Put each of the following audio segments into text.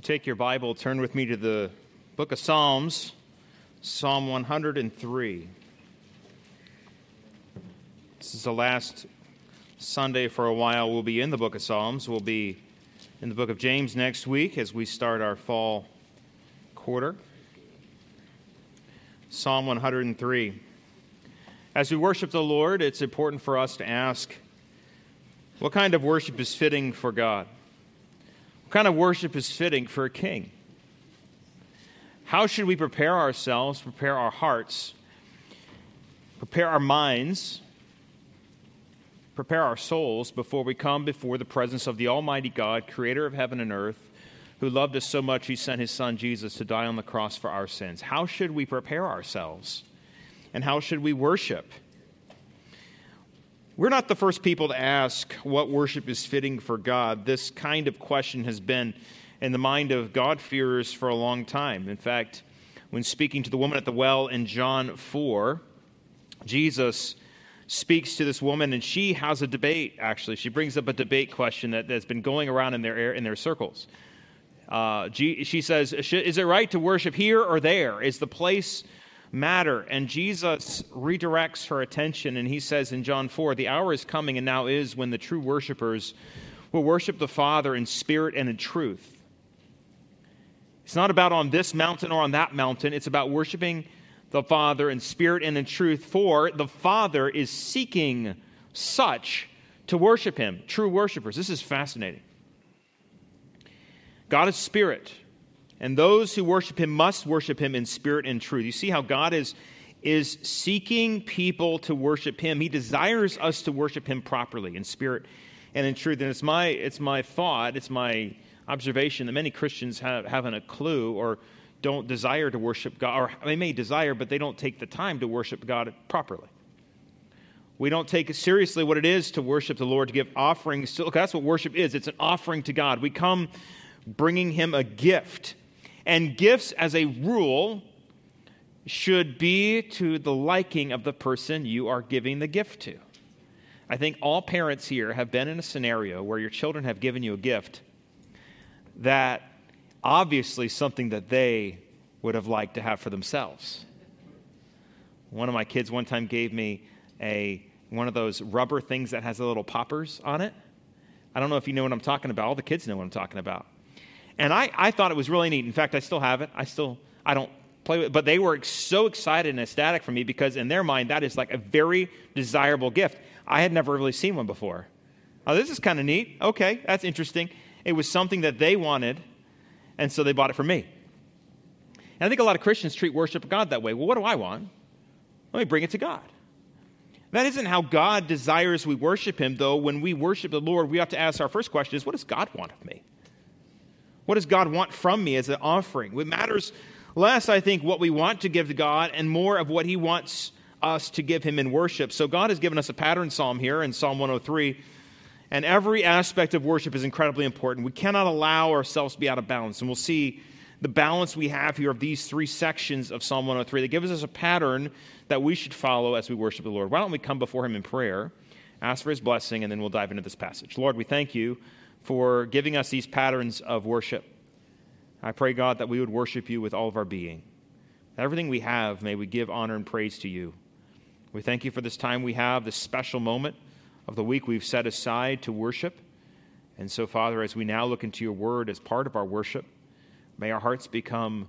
you take your Bible, turn with me to the book of Psalms, Psalm 103. This is the last Sunday for a while. We'll be in the book of Psalms. We'll be in the book of James next week as we start our fall quarter. Psalm 103. As we worship the Lord, it's important for us to ask what kind of worship is fitting for God? What kind of worship is fitting for a king? How should we prepare ourselves, prepare our hearts, prepare our minds, prepare our souls before we come before the presence of the Almighty God, creator of heaven and earth, who loved us so much he sent his son Jesus to die on the cross for our sins? How should we prepare ourselves? And how should we worship? We're not the first people to ask what worship is fitting for God. This kind of question has been in the mind of God-fearers for a long time. In fact, when speaking to the woman at the well in John 4, Jesus speaks to this woman, and she has a debate, actually. She brings up a debate question that, has been going around in their, in their circles. Uh, she says, Is it right to worship here or there? Is the place matter. And Jesus redirects her attention, and he says in John 4 The hour is coming, and now is, when the true worshipers will worship the Father in spirit and in truth. It's not about on this mountain or on that mountain, it's about worshiping the Father in spirit and in truth, for the Father is seeking such to worship him, true worshipers. This is fascinating. God is spirit and those who worship him must worship him in spirit and truth. You see how God is, is seeking people to worship him. He desires us to worship him properly in spirit and in truth. And it's my, it's my thought, it's my observation that many Christians have, haven't a clue or don't desire to worship God, or they may desire, but they don't take the time to worship God properly. We don't take seriously what it is to worship the Lord, to give offerings. To, look, that's what worship is it's an offering to God. We come bringing Him a gift. And gifts, as a rule, should be to the liking of the person you are giving the gift to. I think all parents here have been in a scenario where your children have given you a gift that obviously something that they would have liked to have for themselves. One of my kids one time gave me a one of those rubber things that has the little poppers on it. I don't know if you know what I'm talking about. All the kids know what I'm talking about. And I, I thought it was really neat. In fact, I still have it. I still, I don't play with it. But they were so excited and ecstatic for me because in their mind, that is like a very desirable gift. I had never really seen one before. Oh, this is kind of neat. Okay, that's interesting. It was something that they wanted, and so they bought it for me. And I think a lot of Christians treat worship of God that way. Well, what do I want? Let me bring it to God. That isn't how God desires we worship Him, though. When we worship the Lord, we have to ask our first question is, what does God want of me? What does God want from me as an offering? It matters less, I think, what we want to give to God and more of what He wants us to give Him in worship. So God has given us a pattern psalm here in Psalm 103. And every aspect of worship is incredibly important. We cannot allow ourselves to be out of balance. And we'll see the balance we have here of these three sections of Psalm 103 that gives us a pattern that we should follow as we worship the Lord. Why don't we come before Him in prayer, ask for His blessing, and then we'll dive into this passage. Lord, we thank you for giving us these patterns of worship. I pray, God, that we would worship you with all of our being. Everything we have, may we give honor and praise to you. We thank you for this time we have, this special moment of the week we've set aside to worship. And so, Father, as we now look into your word as part of our worship, may our hearts become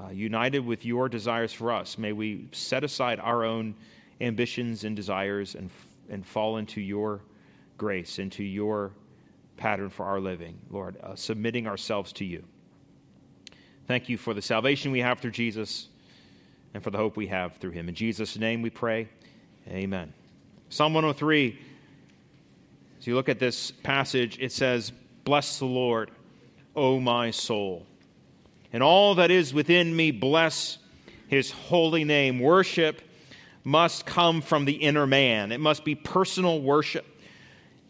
uh, united with your desires for us. May we set aside our own ambitions and desires and, and fall into your grace, into your pattern for our living, Lord, uh, submitting ourselves to you. Thank you for the salvation we have through Jesus and for the hope we have through him. In Jesus' name we pray. Amen. Psalm 103, as you look at this passage, it says, Bless the Lord, O my soul. And all that is within me, bless his holy name. Worship must come from the inner man, it must be personal worship.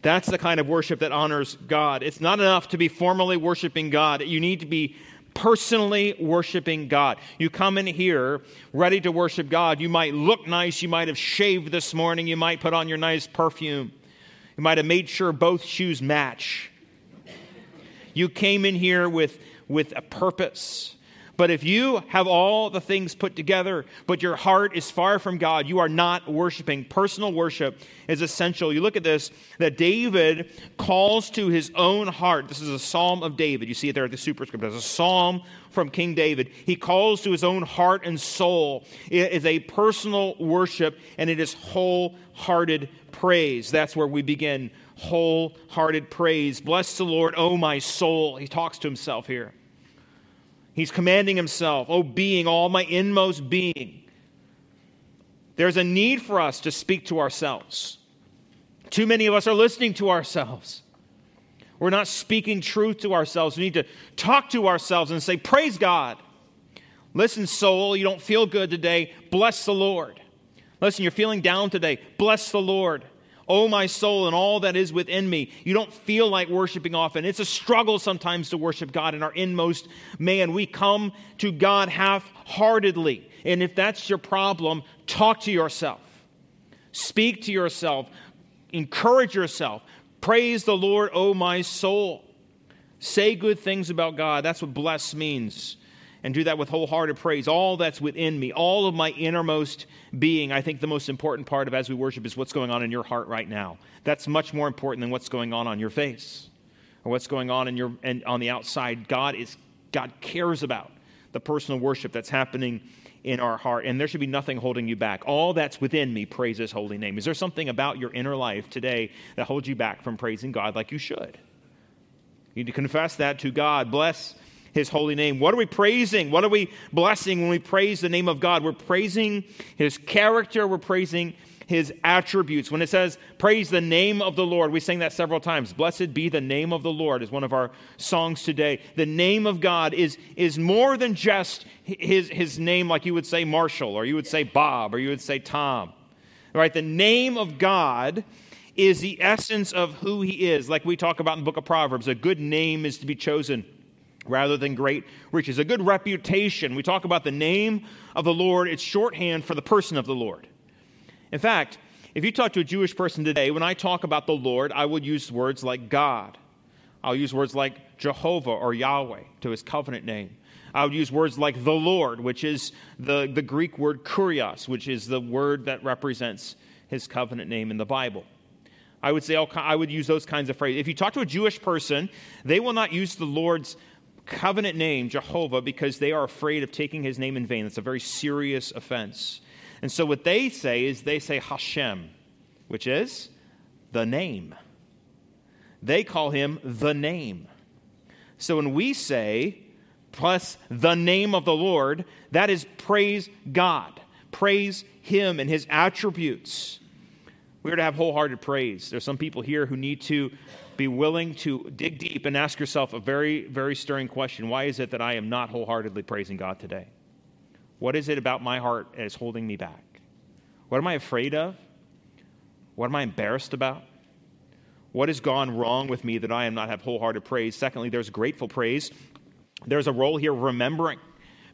That's the kind of worship that honors God. It's not enough to be formally worshiping God. You need to be personally worshiping God. You come in here ready to worship God. You might look nice. You might have shaved this morning. You might put on your nice perfume. You might have made sure both shoes match. You came in here with, with a purpose. But if you have all the things put together, but your heart is far from God, you are not worshiping. Personal worship is essential. You look at this that David calls to his own heart. This is a psalm of David. You see it there at the superscript. It's a psalm from King David. He calls to his own heart and soul. It is a personal worship, and it is wholehearted praise. That's where we begin wholehearted praise. Bless the Lord, O my soul. He talks to himself here. He's commanding himself, Oh, being, all my inmost being. There's a need for us to speak to ourselves. Too many of us are listening to ourselves. We're not speaking truth to ourselves. We need to talk to ourselves and say, Praise God. Listen, soul, you don't feel good today. Bless the Lord. Listen, you're feeling down today. Bless the Lord. Oh, my soul, and all that is within me. You don't feel like worshiping often. It's a struggle sometimes to worship God in our inmost man. We come to God half heartedly. And if that's your problem, talk to yourself, speak to yourself, encourage yourself. Praise the Lord, oh, my soul. Say good things about God. That's what bless means and do that with wholehearted praise. All that's within me, all of my innermost being. I think the most important part of as we worship is what's going on in your heart right now. That's much more important than what's going on on your face or what's going on in your and on the outside. God is God cares about the personal worship that's happening in our heart, and there should be nothing holding you back. All that's within me praise His holy name. Is there something about your inner life today that holds you back from praising God like you should? You need to confess that to God. Bless his holy name. What are we praising? What are we blessing when we praise the name of God? We're praising his character, we're praising his attributes. When it says, praise the name of the Lord, we sing that several times. Blessed be the name of the Lord is one of our songs today. The name of God is, is more than just his, his name, like you would say Marshall, or you would say Bob, or you would say Tom. Right? The name of God is the essence of who he is. Like we talk about in the book of Proverbs, a good name is to be chosen rather than great riches. A good reputation. We talk about the name of the Lord, it's shorthand for the person of the Lord. In fact, if you talk to a Jewish person today, when I talk about the Lord, I would use words like God. I'll use words like Jehovah or Yahweh to his covenant name. I would use words like the Lord, which is the, the Greek word kurios, which is the word that represents his covenant name in the Bible. I would say I would use those kinds of phrases. If you talk to a Jewish person, they will not use the Lord's covenant name, Jehovah, because they are afraid of taking his name in vain. That's a very serious offense. And so what they say is they say Hashem, which is the name. They call him the name. So when we say, plus the name of the Lord, that is praise God, praise him and his attributes. We are to have wholehearted praise. There's some people here who need to be willing to dig deep and ask yourself a very, very stirring question Why is it that I am not wholeheartedly praising God today? What is it about my heart that is holding me back? What am I afraid of? What am I embarrassed about? What has gone wrong with me that I am not have wholehearted praise? Secondly, there's grateful praise. There's a role here remembering.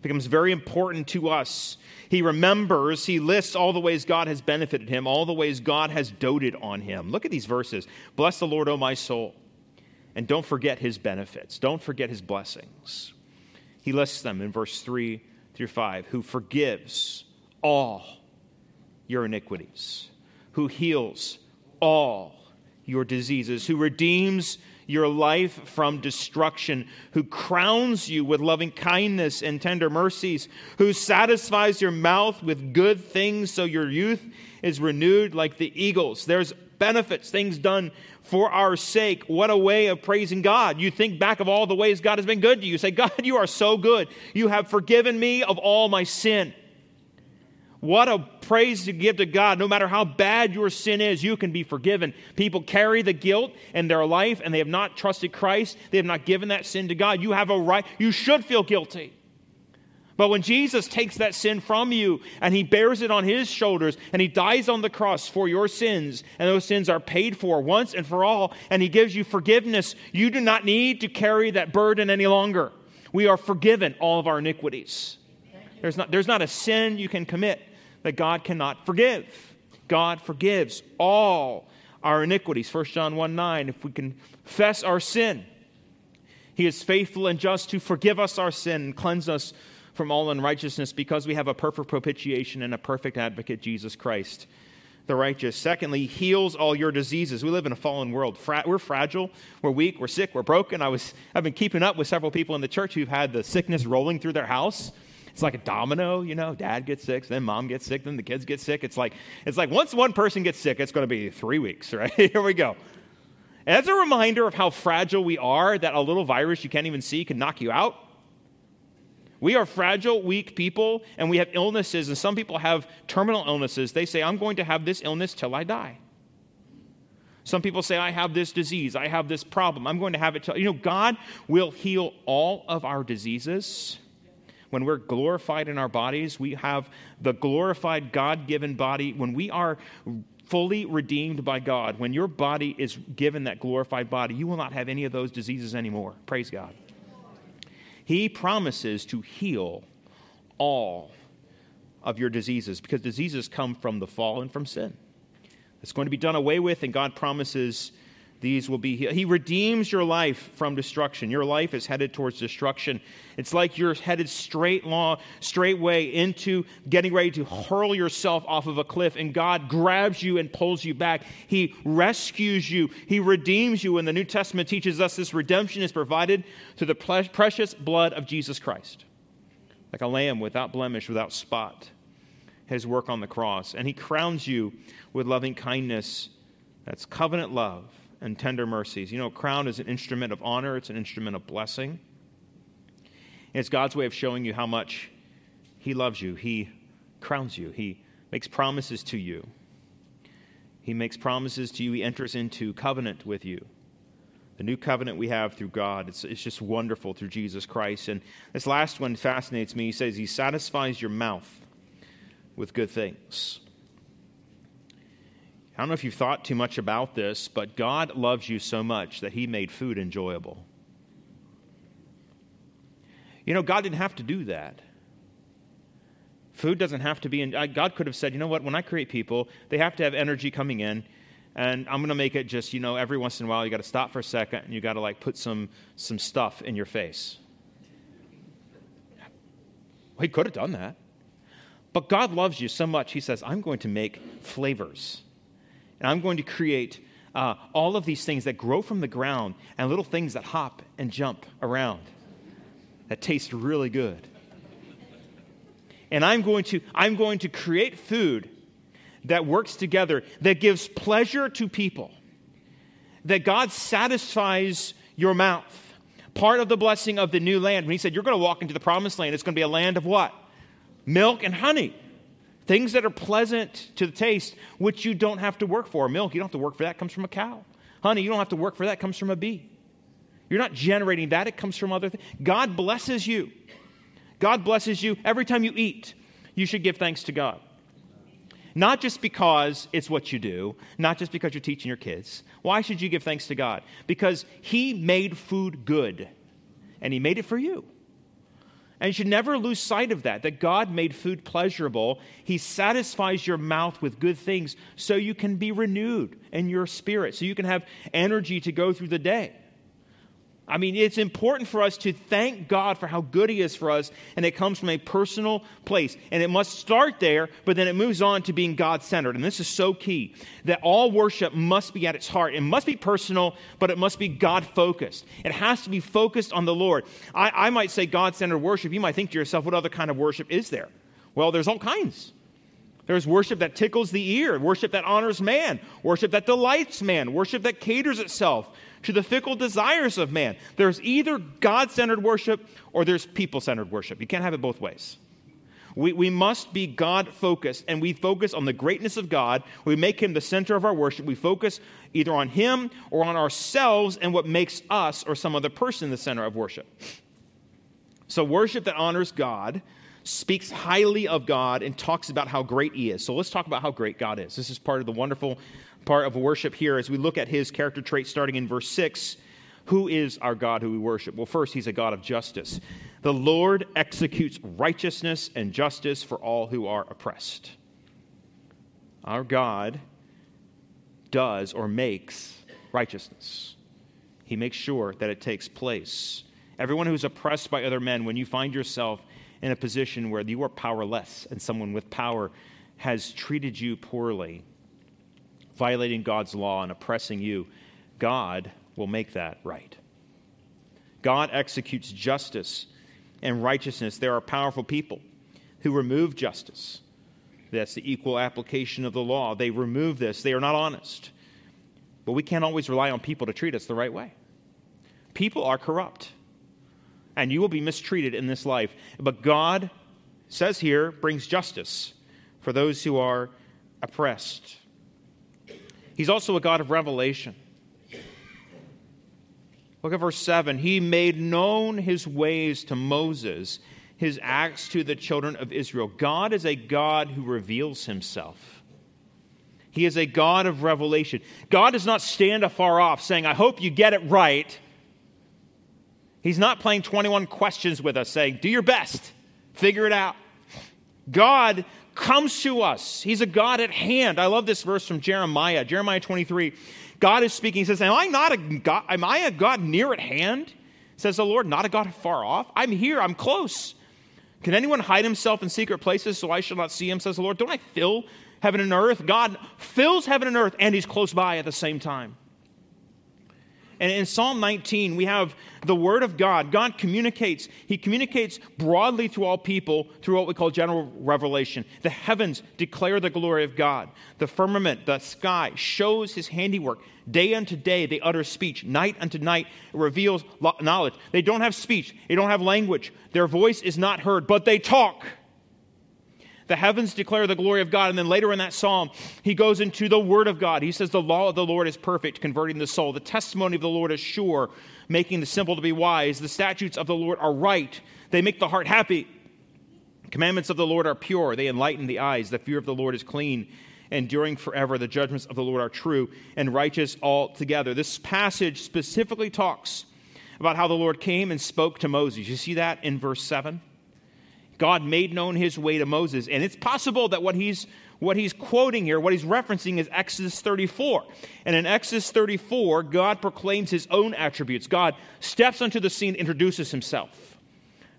Becomes very important to us he remembers, he lists all the ways God has benefited him, all the ways God has doted on him. Look at these verses. Bless the Lord, O my soul. And don't forget his benefits, don't forget his blessings. He lists them in verse 3 through 5 who forgives all your iniquities, who heals all your diseases, who redeems your life from destruction, who crowns you with loving kindness and tender mercies, who satisfies your mouth with good things so your youth is renewed like the eagles. There's benefits, things done for our sake. What a way of praising God. You think back of all the ways God has been good to you. Say, God, you are so good. You have forgiven me of all my sin. What a praise to give to God. No matter how bad your sin is, you can be forgiven. People carry the guilt in their life and they have not trusted Christ. They have not given that sin to God. You have a right, you should feel guilty. But when Jesus takes that sin from you and he bears it on his shoulders and he dies on the cross for your sins, and those sins are paid for once and for all, and he gives you forgiveness, you do not need to carry that burden any longer. We are forgiven all of our iniquities. There's not, there's not a sin you can commit that God cannot forgive. God forgives all our iniquities. 1 John 1 9, if we confess our sin, He is faithful and just to forgive us our sin and cleanse us from all unrighteousness because we have a perfect propitiation and a perfect advocate, Jesus Christ, the righteous. Secondly, heals all your diseases. We live in a fallen world. Fra- we're fragile, we're weak, we're sick, we're broken. I was, I've been keeping up with several people in the church who've had the sickness rolling through their house. It's like a domino, you know. Dad gets sick, then mom gets sick, then the kids get sick. It's like it's like once one person gets sick, it's going to be three weeks, right? Here we go. As a reminder of how fragile we are, that a little virus you can't even see can knock you out. We are fragile, weak people, and we have illnesses, and some people have terminal illnesses. They say, I'm going to have this illness till I die. Some people say, I have this disease, I have this problem, I'm going to have it till. You know, God will heal all of our diseases. When we're glorified in our bodies, we have the glorified God given body. When we are fully redeemed by God, when your body is given that glorified body, you will not have any of those diseases anymore. Praise God. He promises to heal all of your diseases because diseases come from the fall and from sin. It's going to be done away with, and God promises these will be healed. he redeems your life from destruction. Your life is headed towards destruction. It's like you're headed straight law straight way into getting ready to hurl yourself off of a cliff and god grabs you and pulls you back. He rescues you. He redeems you. And the new testament teaches us this redemption is provided through the precious blood of jesus christ. Like a lamb without blemish without spot his work on the cross. And he crowns you with loving kindness. That's covenant love and tender mercies. You know, a crown is an instrument of honor, it's an instrument of blessing. It's God's way of showing you how much He loves you. He crowns you, He makes promises to you. He makes promises to you, He enters into covenant with you. The new covenant we have through God, it's, it's just wonderful through Jesus Christ. And this last one fascinates me. He says, He satisfies your mouth with good things. I don't know if you've thought too much about this, but God loves you so much that He made food enjoyable. You know, God didn't have to do that. Food doesn't have to be, in, God could have said, you know what, when I create people, they have to have energy coming in, and I'm going to make it just, you know, every once in a while you got to stop for a second and you got to like put some, some stuff in your face. Well, he could have done that. But God loves you so much, He says, I'm going to make flavors. And I'm going to create uh, all of these things that grow from the ground and little things that hop and jump around that taste really good. And I'm going to, I'm going to create food that works together, that gives pleasure to people, that God satisfies your mouth. Part of the blessing of the new land, when he said, You're going to walk into the promised land, it's going to be a land of what? Milk and honey. Things that are pleasant to the taste, which you don't have to work for. Milk, you don't have to work for that, comes from a cow. Honey, you don't have to work for that, comes from a bee. You're not generating that, it comes from other things. God blesses you. God blesses you every time you eat. You should give thanks to God. Not just because it's what you do, not just because you're teaching your kids. Why should you give thanks to God? Because He made food good, and He made it for you. And you should never lose sight of that, that God made food pleasurable. He satisfies your mouth with good things so you can be renewed in your spirit, so you can have energy to go through the day. I mean, it's important for us to thank God for how good He is for us, and it comes from a personal place. And it must start there, but then it moves on to being God centered. And this is so key that all worship must be at its heart. It must be personal, but it must be God focused. It has to be focused on the Lord. I, I might say God centered worship. You might think to yourself, what other kind of worship is there? Well, there's all kinds. There's worship that tickles the ear, worship that honors man, worship that delights man, worship that caters itself to the fickle desires of man. There's either God centered worship or there's people centered worship. You can't have it both ways. We, we must be God focused, and we focus on the greatness of God. We make Him the center of our worship. We focus either on Him or on ourselves and what makes us or some other person the center of worship. So, worship that honors God speaks highly of God and talks about how great He is. So, let's talk about how great God is. This is part of the wonderful part of worship here as we look at his character traits starting in verse 6. Who is our God who we worship? Well, first, he's a God of justice. The Lord executes righteousness and justice for all who are oppressed. Our God does or makes righteousness. He makes sure that it takes place. Everyone who's oppressed by other men, when you find yourself in a position where you are powerless and someone with power has treated you poorly, violating God's law and oppressing you, God will make that right. God executes justice and righteousness. There are powerful people who remove justice. That's the equal application of the law. They remove this. They are not honest. But we can't always rely on people to treat us the right way. People are corrupt, and you will be mistreated in this life. But God says here, brings justice for those who are oppressed. He's also a God of revelation. Look at verse 7. He made known his ways to Moses, his acts to the children of Israel. God is a God who reveals himself. He is a God of revelation. God does not stand afar off saying, I hope you get it right. He's not playing 21 questions with us saying, Do your best, figure it out. God comes to us. He's a God at hand. I love this verse from Jeremiah, Jeremiah 23. God is speaking. He says, Am I not a God? Am I a God near at hand? Says the Lord, not a God far off. I'm here, I'm close. Can anyone hide himself in secret places so I shall not see him? Says the Lord. Don't I fill heaven and earth. God fills heaven and earth, and He's close by at the same time. And in Psalm 19, we have the Word of God. God communicates. He communicates broadly to all people through what we call general revelation. The heavens declare the glory of God. The firmament, the sky, shows His handiwork. Day unto day, they utter speech. Night unto night, reveals knowledge. They don't have speech, they don't have language. Their voice is not heard, but they talk. The heavens declare the glory of God. And then later in that psalm, he goes into the word of God. He says, The law of the Lord is perfect, converting the soul. The testimony of the Lord is sure, making the simple to be wise. The statutes of the Lord are right, they make the heart happy. Commandments of the Lord are pure, they enlighten the eyes. The fear of the Lord is clean, enduring forever. The judgments of the Lord are true and righteous altogether. This passage specifically talks about how the Lord came and spoke to Moses. You see that in verse 7? God made known his way to Moses. And it's possible that what he's what he's quoting here, what he's referencing is Exodus 34. And in Exodus 34, God proclaims his own attributes. God steps onto the scene, introduces himself.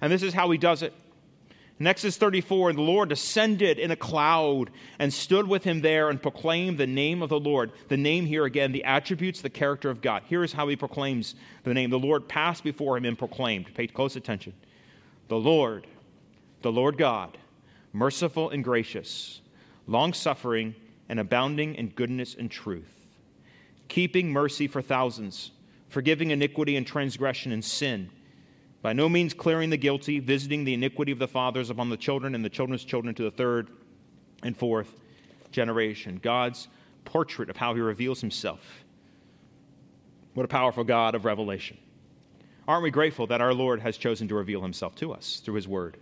And this is how he does it. In Exodus 34, and the Lord descended in a cloud and stood with him there and proclaimed the name of the Lord. The name here again, the attributes, the character of God. Here is how he proclaims the name. The Lord passed before him and proclaimed. Pay close attention. The Lord, the Lord God, merciful and gracious, long suffering and abounding in goodness and truth, keeping mercy for thousands, forgiving iniquity and transgression and sin, by no means clearing the guilty, visiting the iniquity of the fathers upon the children and the children's children to the third and fourth generation. God's portrait of how he reveals himself. What a powerful God of revelation. Aren't we grateful that our Lord has chosen to reveal himself to us through his word?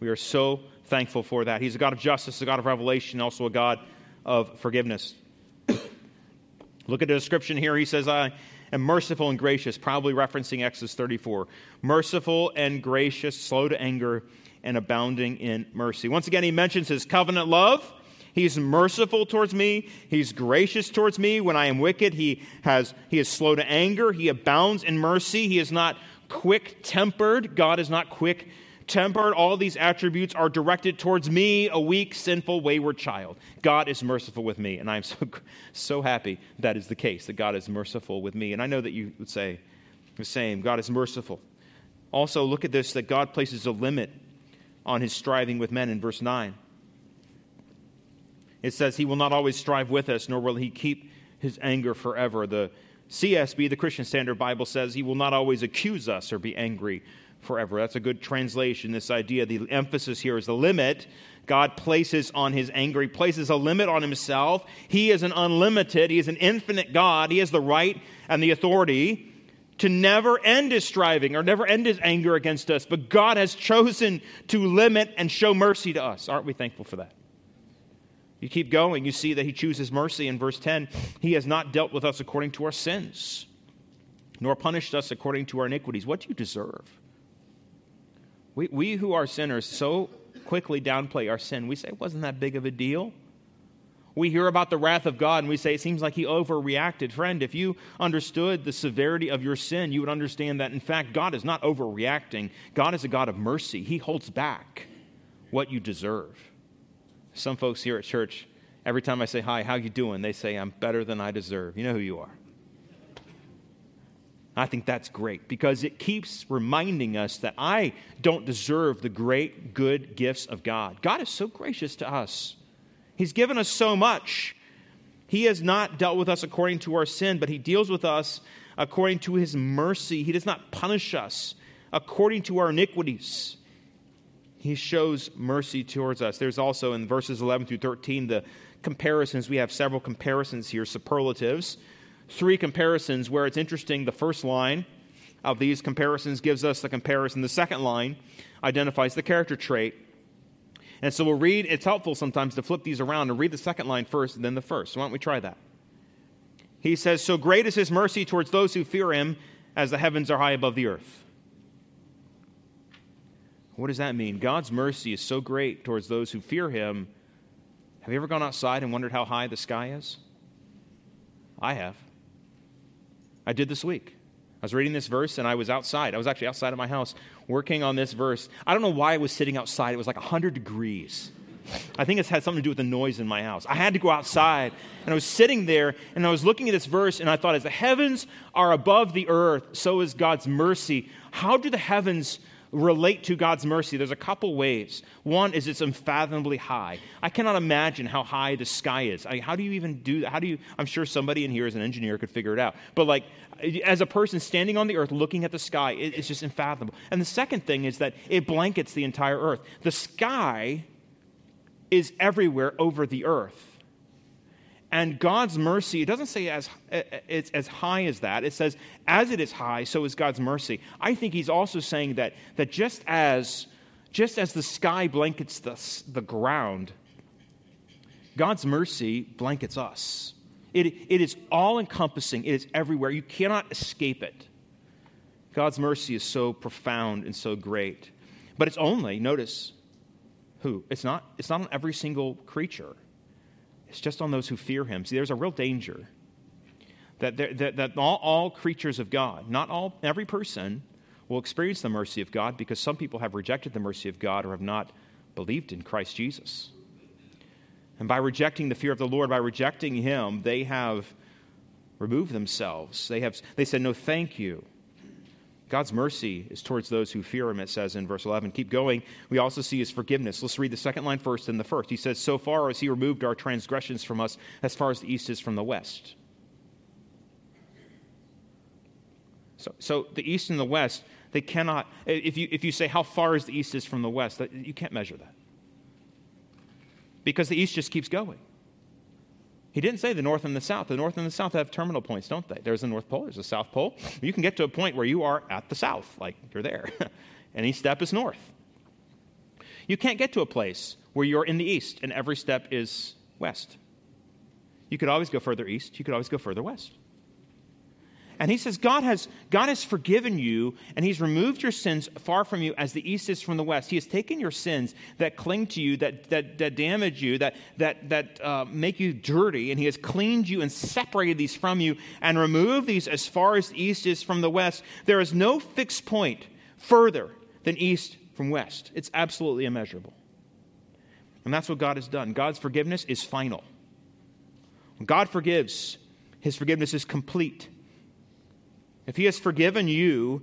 We are so thankful for that. He's a God of justice, a God of revelation, also a God of forgiveness. Look at the description here. He says, I am merciful and gracious, probably referencing Exodus 34. Merciful and gracious, slow to anger, and abounding in mercy. Once again, he mentions his covenant love. He's merciful towards me. He's gracious towards me when I am wicked. He, has, he is slow to anger. He abounds in mercy. He is not quick tempered. God is not quick tempered, all these attributes are directed towards me, a weak, sinful, wayward child. God is merciful with me, and I'm so, so happy that is the case, that God is merciful with me. And I know that you would say the same God is merciful. Also, look at this that God places a limit on his striving with men in verse 9. It says, He will not always strive with us, nor will he keep his anger forever. The CSB, the Christian Standard Bible, says, He will not always accuse us or be angry forever. That's a good translation. This idea, the emphasis here is the limit God places on his anger. He places a limit on himself. He is an unlimited, he is an infinite God. He has the right and the authority to never end his striving or never end his anger against us. But God has chosen to limit and show mercy to us. Aren't we thankful for that? You keep going, you see that he chooses mercy in verse 10. He has not dealt with us according to our sins, nor punished us according to our iniquities. What do you deserve? We, we who are sinners so quickly downplay our sin. We say, it wasn't that big of a deal. We hear about the wrath of God and we say, it seems like he overreacted. Friend, if you understood the severity of your sin, you would understand that, in fact, God is not overreacting. God is a God of mercy. He holds back what you deserve. Some folks here at church, every time I say, Hi, how you doing? They say, I'm better than I deserve. You know who you are. I think that's great because it keeps reminding us that I don't deserve the great, good gifts of God. God is so gracious to us. He's given us so much. He has not dealt with us according to our sin, but He deals with us according to His mercy. He does not punish us according to our iniquities. He shows mercy towards us. There's also in verses 11 through 13 the comparisons. We have several comparisons here, superlatives. Three comparisons where it's interesting. The first line of these comparisons gives us the comparison. The second line identifies the character trait. And so we'll read, it's helpful sometimes to flip these around and read the second line first and then the first. So why don't we try that? He says, So great is his mercy towards those who fear him, as the heavens are high above the earth. What does that mean? God's mercy is so great towards those who fear him. Have you ever gone outside and wondered how high the sky is? I have. I did this week. I was reading this verse and I was outside. I was actually outside of my house working on this verse. I don't know why I was sitting outside. It was like 100 degrees. I think it's had something to do with the noise in my house. I had to go outside and I was sitting there and I was looking at this verse and I thought, as the heavens are above the earth, so is God's mercy. How do the heavens relate to God's mercy, there's a couple ways. One is it's unfathomably high. I cannot imagine how high the sky is. I, how do you even do that? How do you? I'm sure somebody in here as an engineer could figure it out. But like, as a person standing on the earth looking at the sky, it, it's just unfathomable. And the second thing is that it blankets the entire earth. The sky is everywhere over the earth. And God's mercy, it doesn't say as, it's as high as that. It says, as it is high, so is God's mercy. I think he's also saying that, that just, as, just as the sky blankets the, the ground, God's mercy blankets us. It, it is all encompassing, it is everywhere. You cannot escape it. God's mercy is so profound and so great. But it's only, notice, who? It's not, it's not on every single creature. It's just on those who fear him. See, there's a real danger that, there, that, that all, all creatures of God, not all, every person, will experience the mercy of God because some people have rejected the mercy of God or have not believed in Christ Jesus. And by rejecting the fear of the Lord, by rejecting Him, they have removed themselves. They, have, they said, No, thank you. God's mercy is towards those who fear him, it says in verse 11. Keep going. We also see his forgiveness. Let's read the second line first and the first. He says, So far as he removed our transgressions from us, as far as the east is from the west. So, so the east and the west, they cannot, if you, if you say how far is the east is from the west, you can't measure that. Because the east just keeps going. He didn't say the north and the south. The north and the south have terminal points, don't they? There's the North Pole, there's the South Pole. You can get to a point where you are at the south, like you're there. Any step is north. You can't get to a place where you're in the east and every step is west. You could always go further east, you could always go further west. And he says, God has, God has forgiven you, and he's removed your sins far from you as the east is from the west. He has taken your sins that cling to you, that, that, that damage you, that, that, that uh, make you dirty, and he has cleaned you and separated these from you and removed these as far as the east is from the west. There is no fixed point further than east from west. It's absolutely immeasurable. And that's what God has done. God's forgiveness is final. When God forgives, his forgiveness is complete. If he has forgiven you,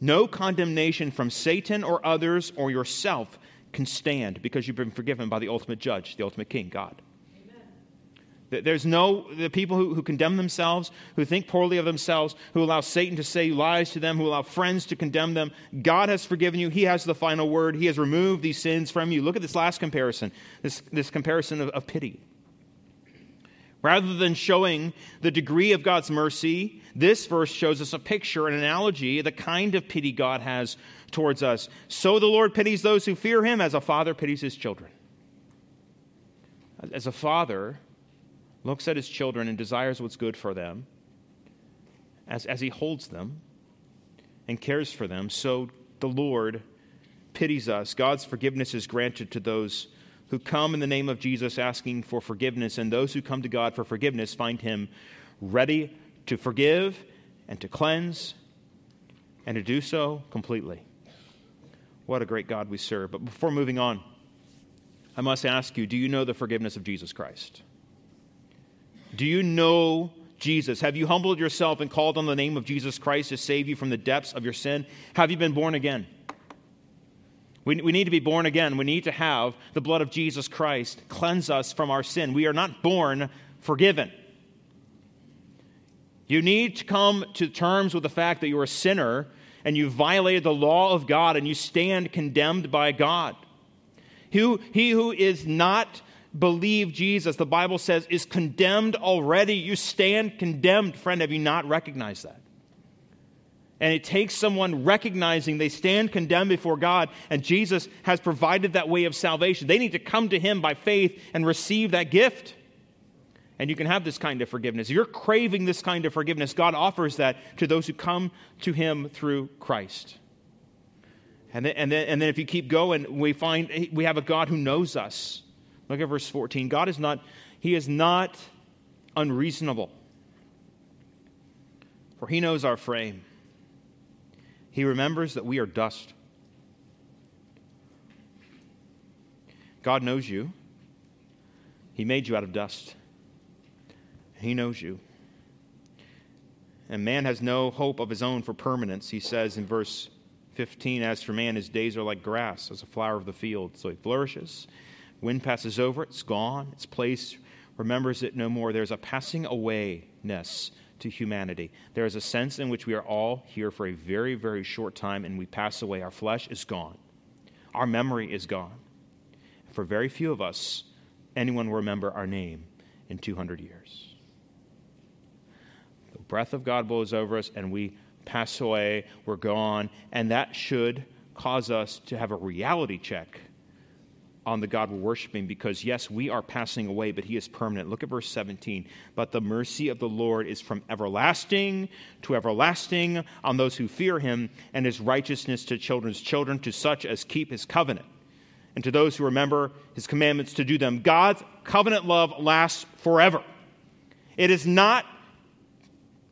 no condemnation from Satan or others or yourself can stand because you've been forgiven by the ultimate judge, the ultimate king, God. Amen. There's no the people who, who condemn themselves, who think poorly of themselves, who allow Satan to say lies to them, who allow friends to condemn them. God has forgiven you. He has the final word. He has removed these sins from you. Look at this last comparison, this, this comparison of, of pity. Rather than showing the degree of God's mercy, this verse shows us a picture, an analogy, the kind of pity God has towards us. So the Lord pities those who fear him as a father pities his children. As a father looks at his children and desires what's good for them, as, as he holds them and cares for them, so the Lord pities us. God's forgiveness is granted to those who come in the name of Jesus asking for forgiveness, and those who come to God for forgiveness find him ready to forgive and to cleanse and to do so completely. What a great God we serve. But before moving on, I must ask you do you know the forgiveness of Jesus Christ? Do you know Jesus? Have you humbled yourself and called on the name of Jesus Christ to save you from the depths of your sin? Have you been born again? We, we need to be born again. We need to have the blood of Jesus Christ cleanse us from our sin. We are not born forgiven. You need to come to terms with the fact that you're a sinner and you violated the law of God and you stand condemned by God. He who is not believe Jesus, the Bible says, is condemned already. You stand condemned. Friend, have you not recognized that? And it takes someone recognizing they stand condemned before God, and Jesus has provided that way of salvation. They need to come to Him by faith and receive that gift. And you can have this kind of forgiveness. If you're craving this kind of forgiveness, God offers that to those who come to Him through Christ. And then, and then, and then if you keep going, we find we have a God who knows us. Look at verse 14. God is not, He is not unreasonable, for He knows our frame. He remembers that we are dust. God knows you. He made you out of dust. He knows you. And man has no hope of his own for permanence, he says in verse 15 As for man, his days are like grass, as a flower of the field. So he flourishes. Wind passes over, it's gone. Its place remembers it no more. There's a passing awayness to humanity. There is a sense in which we are all here for a very, very short time and we pass away. Our flesh is gone, our memory is gone. For very few of us, anyone will remember our name in 200 years. The breath of God blows over us and we pass away, we're gone, and that should cause us to have a reality check on the God we're worshiping because, yes, we are passing away, but He is permanent. Look at verse 17. But the mercy of the Lord is from everlasting to everlasting on those who fear Him, and His righteousness to children's children, to such as keep His covenant, and to those who remember His commandments to do them. God's covenant love lasts forever. It is not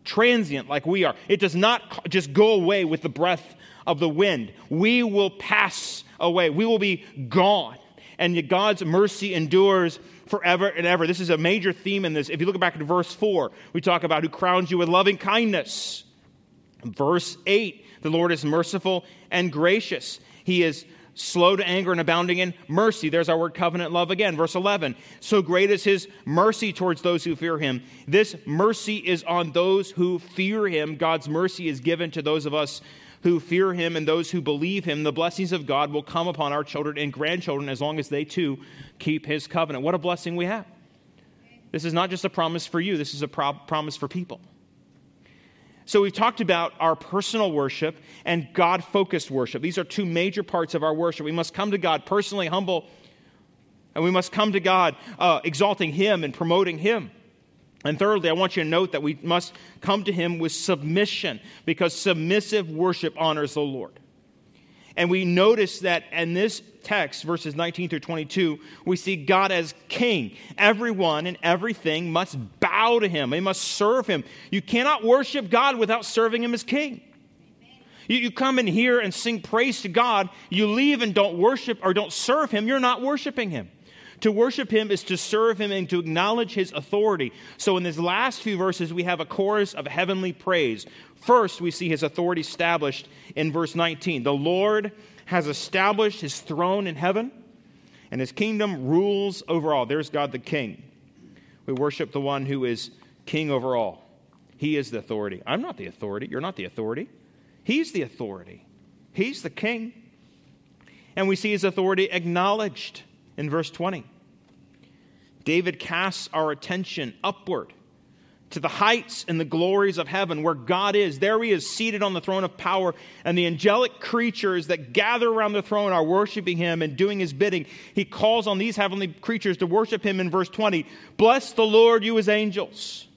transient like we are, it does not just go away with the breath of the wind. We will pass away, we will be gone and yet God's mercy endures forever and ever. This is a major theme in this. If you look back at verse 4, we talk about who crowns you with loving kindness. Verse 8, the Lord is merciful and gracious. He is slow to anger and abounding in mercy. There's our word covenant love again. Verse 11, so great is his mercy towards those who fear him. This mercy is on those who fear him. God's mercy is given to those of us who fear him and those who believe him, the blessings of God will come upon our children and grandchildren as long as they too keep his covenant. What a blessing we have. This is not just a promise for you, this is a pro- promise for people. So, we've talked about our personal worship and God focused worship. These are two major parts of our worship. We must come to God personally humble, and we must come to God uh, exalting Him and promoting Him. And thirdly, I want you to note that we must come to him with submission because submissive worship honors the Lord. And we notice that in this text, verses 19 through 22, we see God as king. Everyone and everything must bow to him, they must serve him. You cannot worship God without serving him as king. You, you come in here and sing praise to God, you leave and don't worship or don't serve him, you're not worshiping him. To worship him is to serve him and to acknowledge his authority. So, in these last few verses, we have a chorus of heavenly praise. First, we see his authority established in verse 19. The Lord has established his throne in heaven, and his kingdom rules over all. There's God the King. We worship the one who is king over all. He is the authority. I'm not the authority. You're not the authority. He's the authority. He's the king. And we see his authority acknowledged in verse 20. David casts our attention upward to the heights and the glories of heaven where God is. There he is seated on the throne of power, and the angelic creatures that gather around the throne are worshiping him and doing his bidding. He calls on these heavenly creatures to worship him in verse 20. Bless the Lord, you his angels,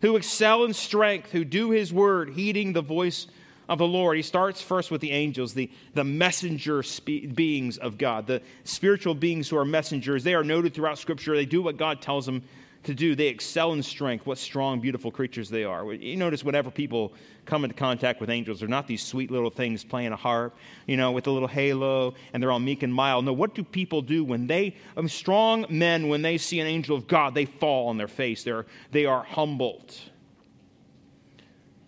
who excel in strength, who do his word, heeding the voice of the Lord, he starts first with the angels, the, the messenger spe- beings of God, the spiritual beings who are messengers. They are noted throughout Scripture. They do what God tells them to do. They excel in strength. What strong, beautiful creatures they are. You notice whenever people come into contact with angels, they're not these sweet little things playing a harp, you know, with a little halo, and they're all meek and mild. No, what do people do when they, um, strong men, when they see an angel of God, they fall on their face. They're, they are humbled.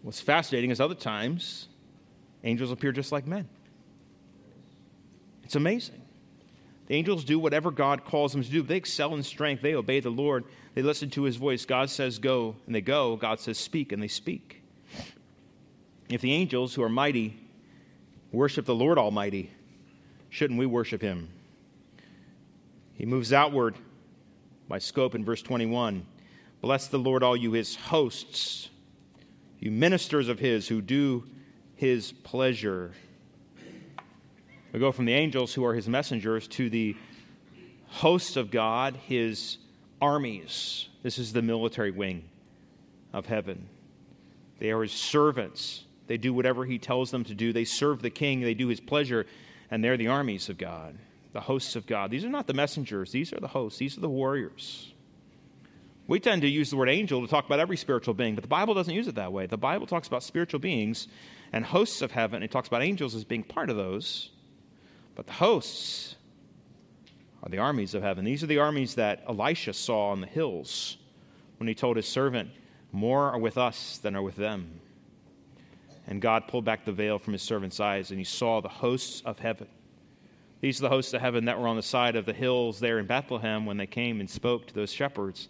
What's fascinating is other times angels appear just like men. It's amazing. The angels do whatever God calls them to do. They excel in strength. They obey the Lord. They listen to his voice. God says go, and they go. God says speak, and they speak. If the angels who are mighty worship the Lord Almighty, shouldn't we worship him? He moves outward by scope in verse 21. Bless the Lord, all you his hosts you ministers of his who do his pleasure. We go from the angels who are his messengers to the hosts of God, his armies. This is the military wing of heaven. They are his servants. They do whatever he tells them to do. They serve the king, they do his pleasure, and they're the armies of God, the hosts of God. These are not the messengers, these are the hosts, these are the warriors. We tend to use the word angel to talk about every spiritual being, but the Bible doesn't use it that way. The Bible talks about spiritual beings and hosts of heaven. It talks about angels as being part of those. But the hosts are the armies of heaven. These are the armies that Elisha saw on the hills when he told his servant, More are with us than are with them. And God pulled back the veil from his servant's eyes, and he saw the hosts of heaven. These are the hosts of heaven that were on the side of the hills there in Bethlehem when they came and spoke to those shepherds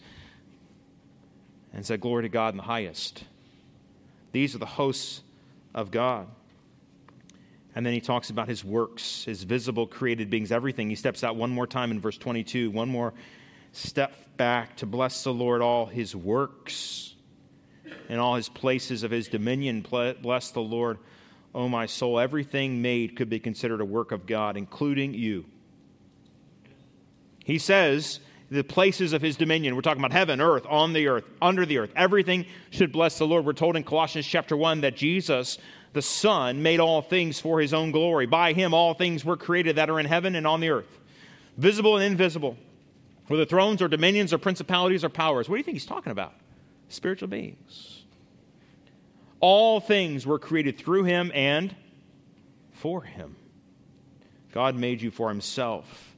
and said, Glory to God in the highest. These are the hosts of God. And then he talks about his works, his visible created beings, everything. He steps out one more time in verse 22, one more step back to bless the Lord, all his works and all his places of his dominion. Bless the Lord, O my soul. Everything made could be considered a work of God, including you. He says, the places of his dominion. We're talking about heaven, earth, on the earth, under the earth. Everything should bless the Lord. We're told in Colossians chapter 1 that Jesus, the Son, made all things for his own glory. By him, all things were created that are in heaven and on the earth, visible and invisible, whether thrones or dominions or principalities or powers. What do you think he's talking about? Spiritual beings. All things were created through him and for him. God made you for himself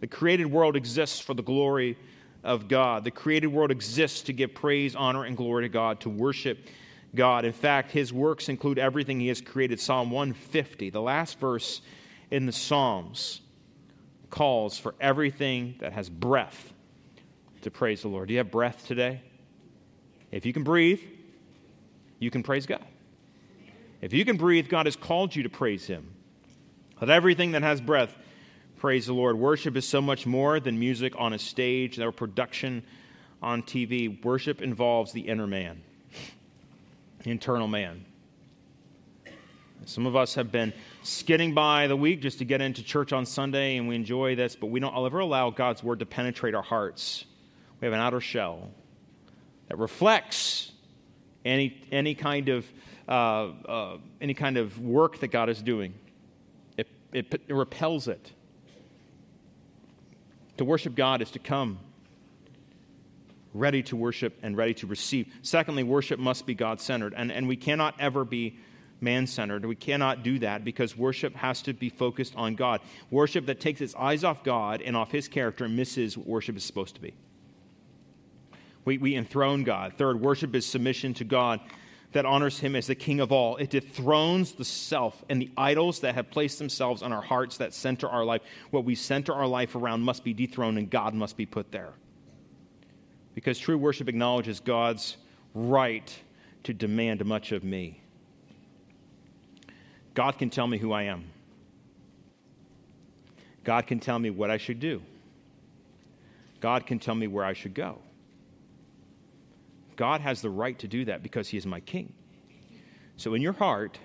the created world exists for the glory of God. The created world exists to give praise, honor, and glory to God, to worship God. In fact, his works include everything he has created. Psalm 150, the last verse in the Psalms, calls for everything that has breath to praise the Lord. Do you have breath today? If you can breathe, you can praise God. If you can breathe, God has called you to praise him. Let everything that has breath Praise the Lord. Worship is so much more than music on a stage or production on TV. Worship involves the inner man, the internal man. Some of us have been skidding by the week just to get into church on Sunday, and we enjoy this, but we don't ever allow God's word to penetrate our hearts. We have an outer shell that reflects any, any, kind of, uh, uh, any kind of work that God is doing, it, it, it repels it. To worship God is to come ready to worship and ready to receive. Secondly, worship must be God centered, and, and we cannot ever be man centered. We cannot do that because worship has to be focused on God. Worship that takes its eyes off God and off his character misses what worship is supposed to be. We, we enthrone God. Third, worship is submission to God that honors him as the king of all. It dethrones the self and the idols that have placed themselves on our hearts that center our life. What we center our life around must be dethroned and God must be put there. Because true worship acknowledges God's right to demand much of me. God can tell me who I am. God can tell me what I should do. God can tell me where I should go. God has the right to do that because he is my king. So in your heart,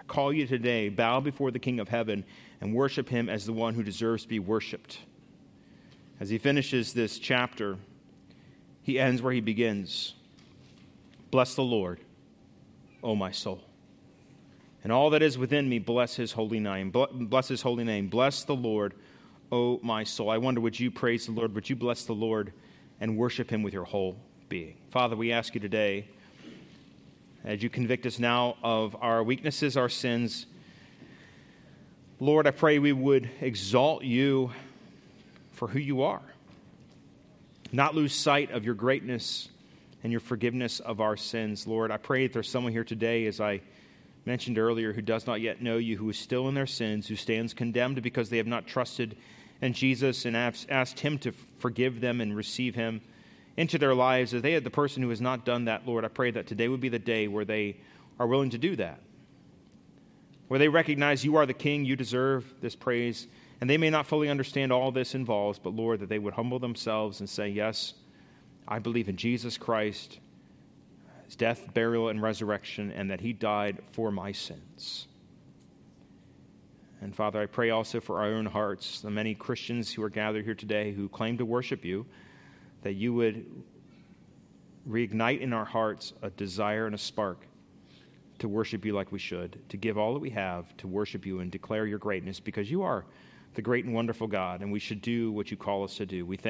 I call you today, bow before the King of heaven and worship him as the one who deserves to be worshiped. As he finishes this chapter, he ends where he begins Bless the Lord, O my soul. And all that is within me, bless his holy name. Bless his holy name. Bless the Lord, O my soul. I wonder, would you praise the Lord? Would you bless the Lord and worship him with your whole being? Father, we ask you today, as you convict us now of our weaknesses, our sins, Lord, I pray we would exalt you for who you are, not lose sight of your greatness and your forgiveness of our sins. Lord, I pray that there's someone here today, as I mentioned earlier, who does not yet know you, who is still in their sins, who stands condemned because they have not trusted in Jesus and asked Him to forgive them and receive Him into their lives. As they had the person who has not done that, Lord, I pray that today would be the day where they are willing to do that where they recognize you are the king, you deserve this praise, and they may not fully understand all this involves, but Lord, that they would humble themselves and say, Yes, I believe in Jesus Christ, his death, burial, and resurrection, and that he died for my sins. And Father, I pray also for our own hearts, the many Christians who are gathered here today who claim to worship you, that you would reignite in our hearts a desire and a spark to worship you like we should, to give all that we have to worship you and declare your greatness because you are the great and wonderful God, and we should do what you call us to do. We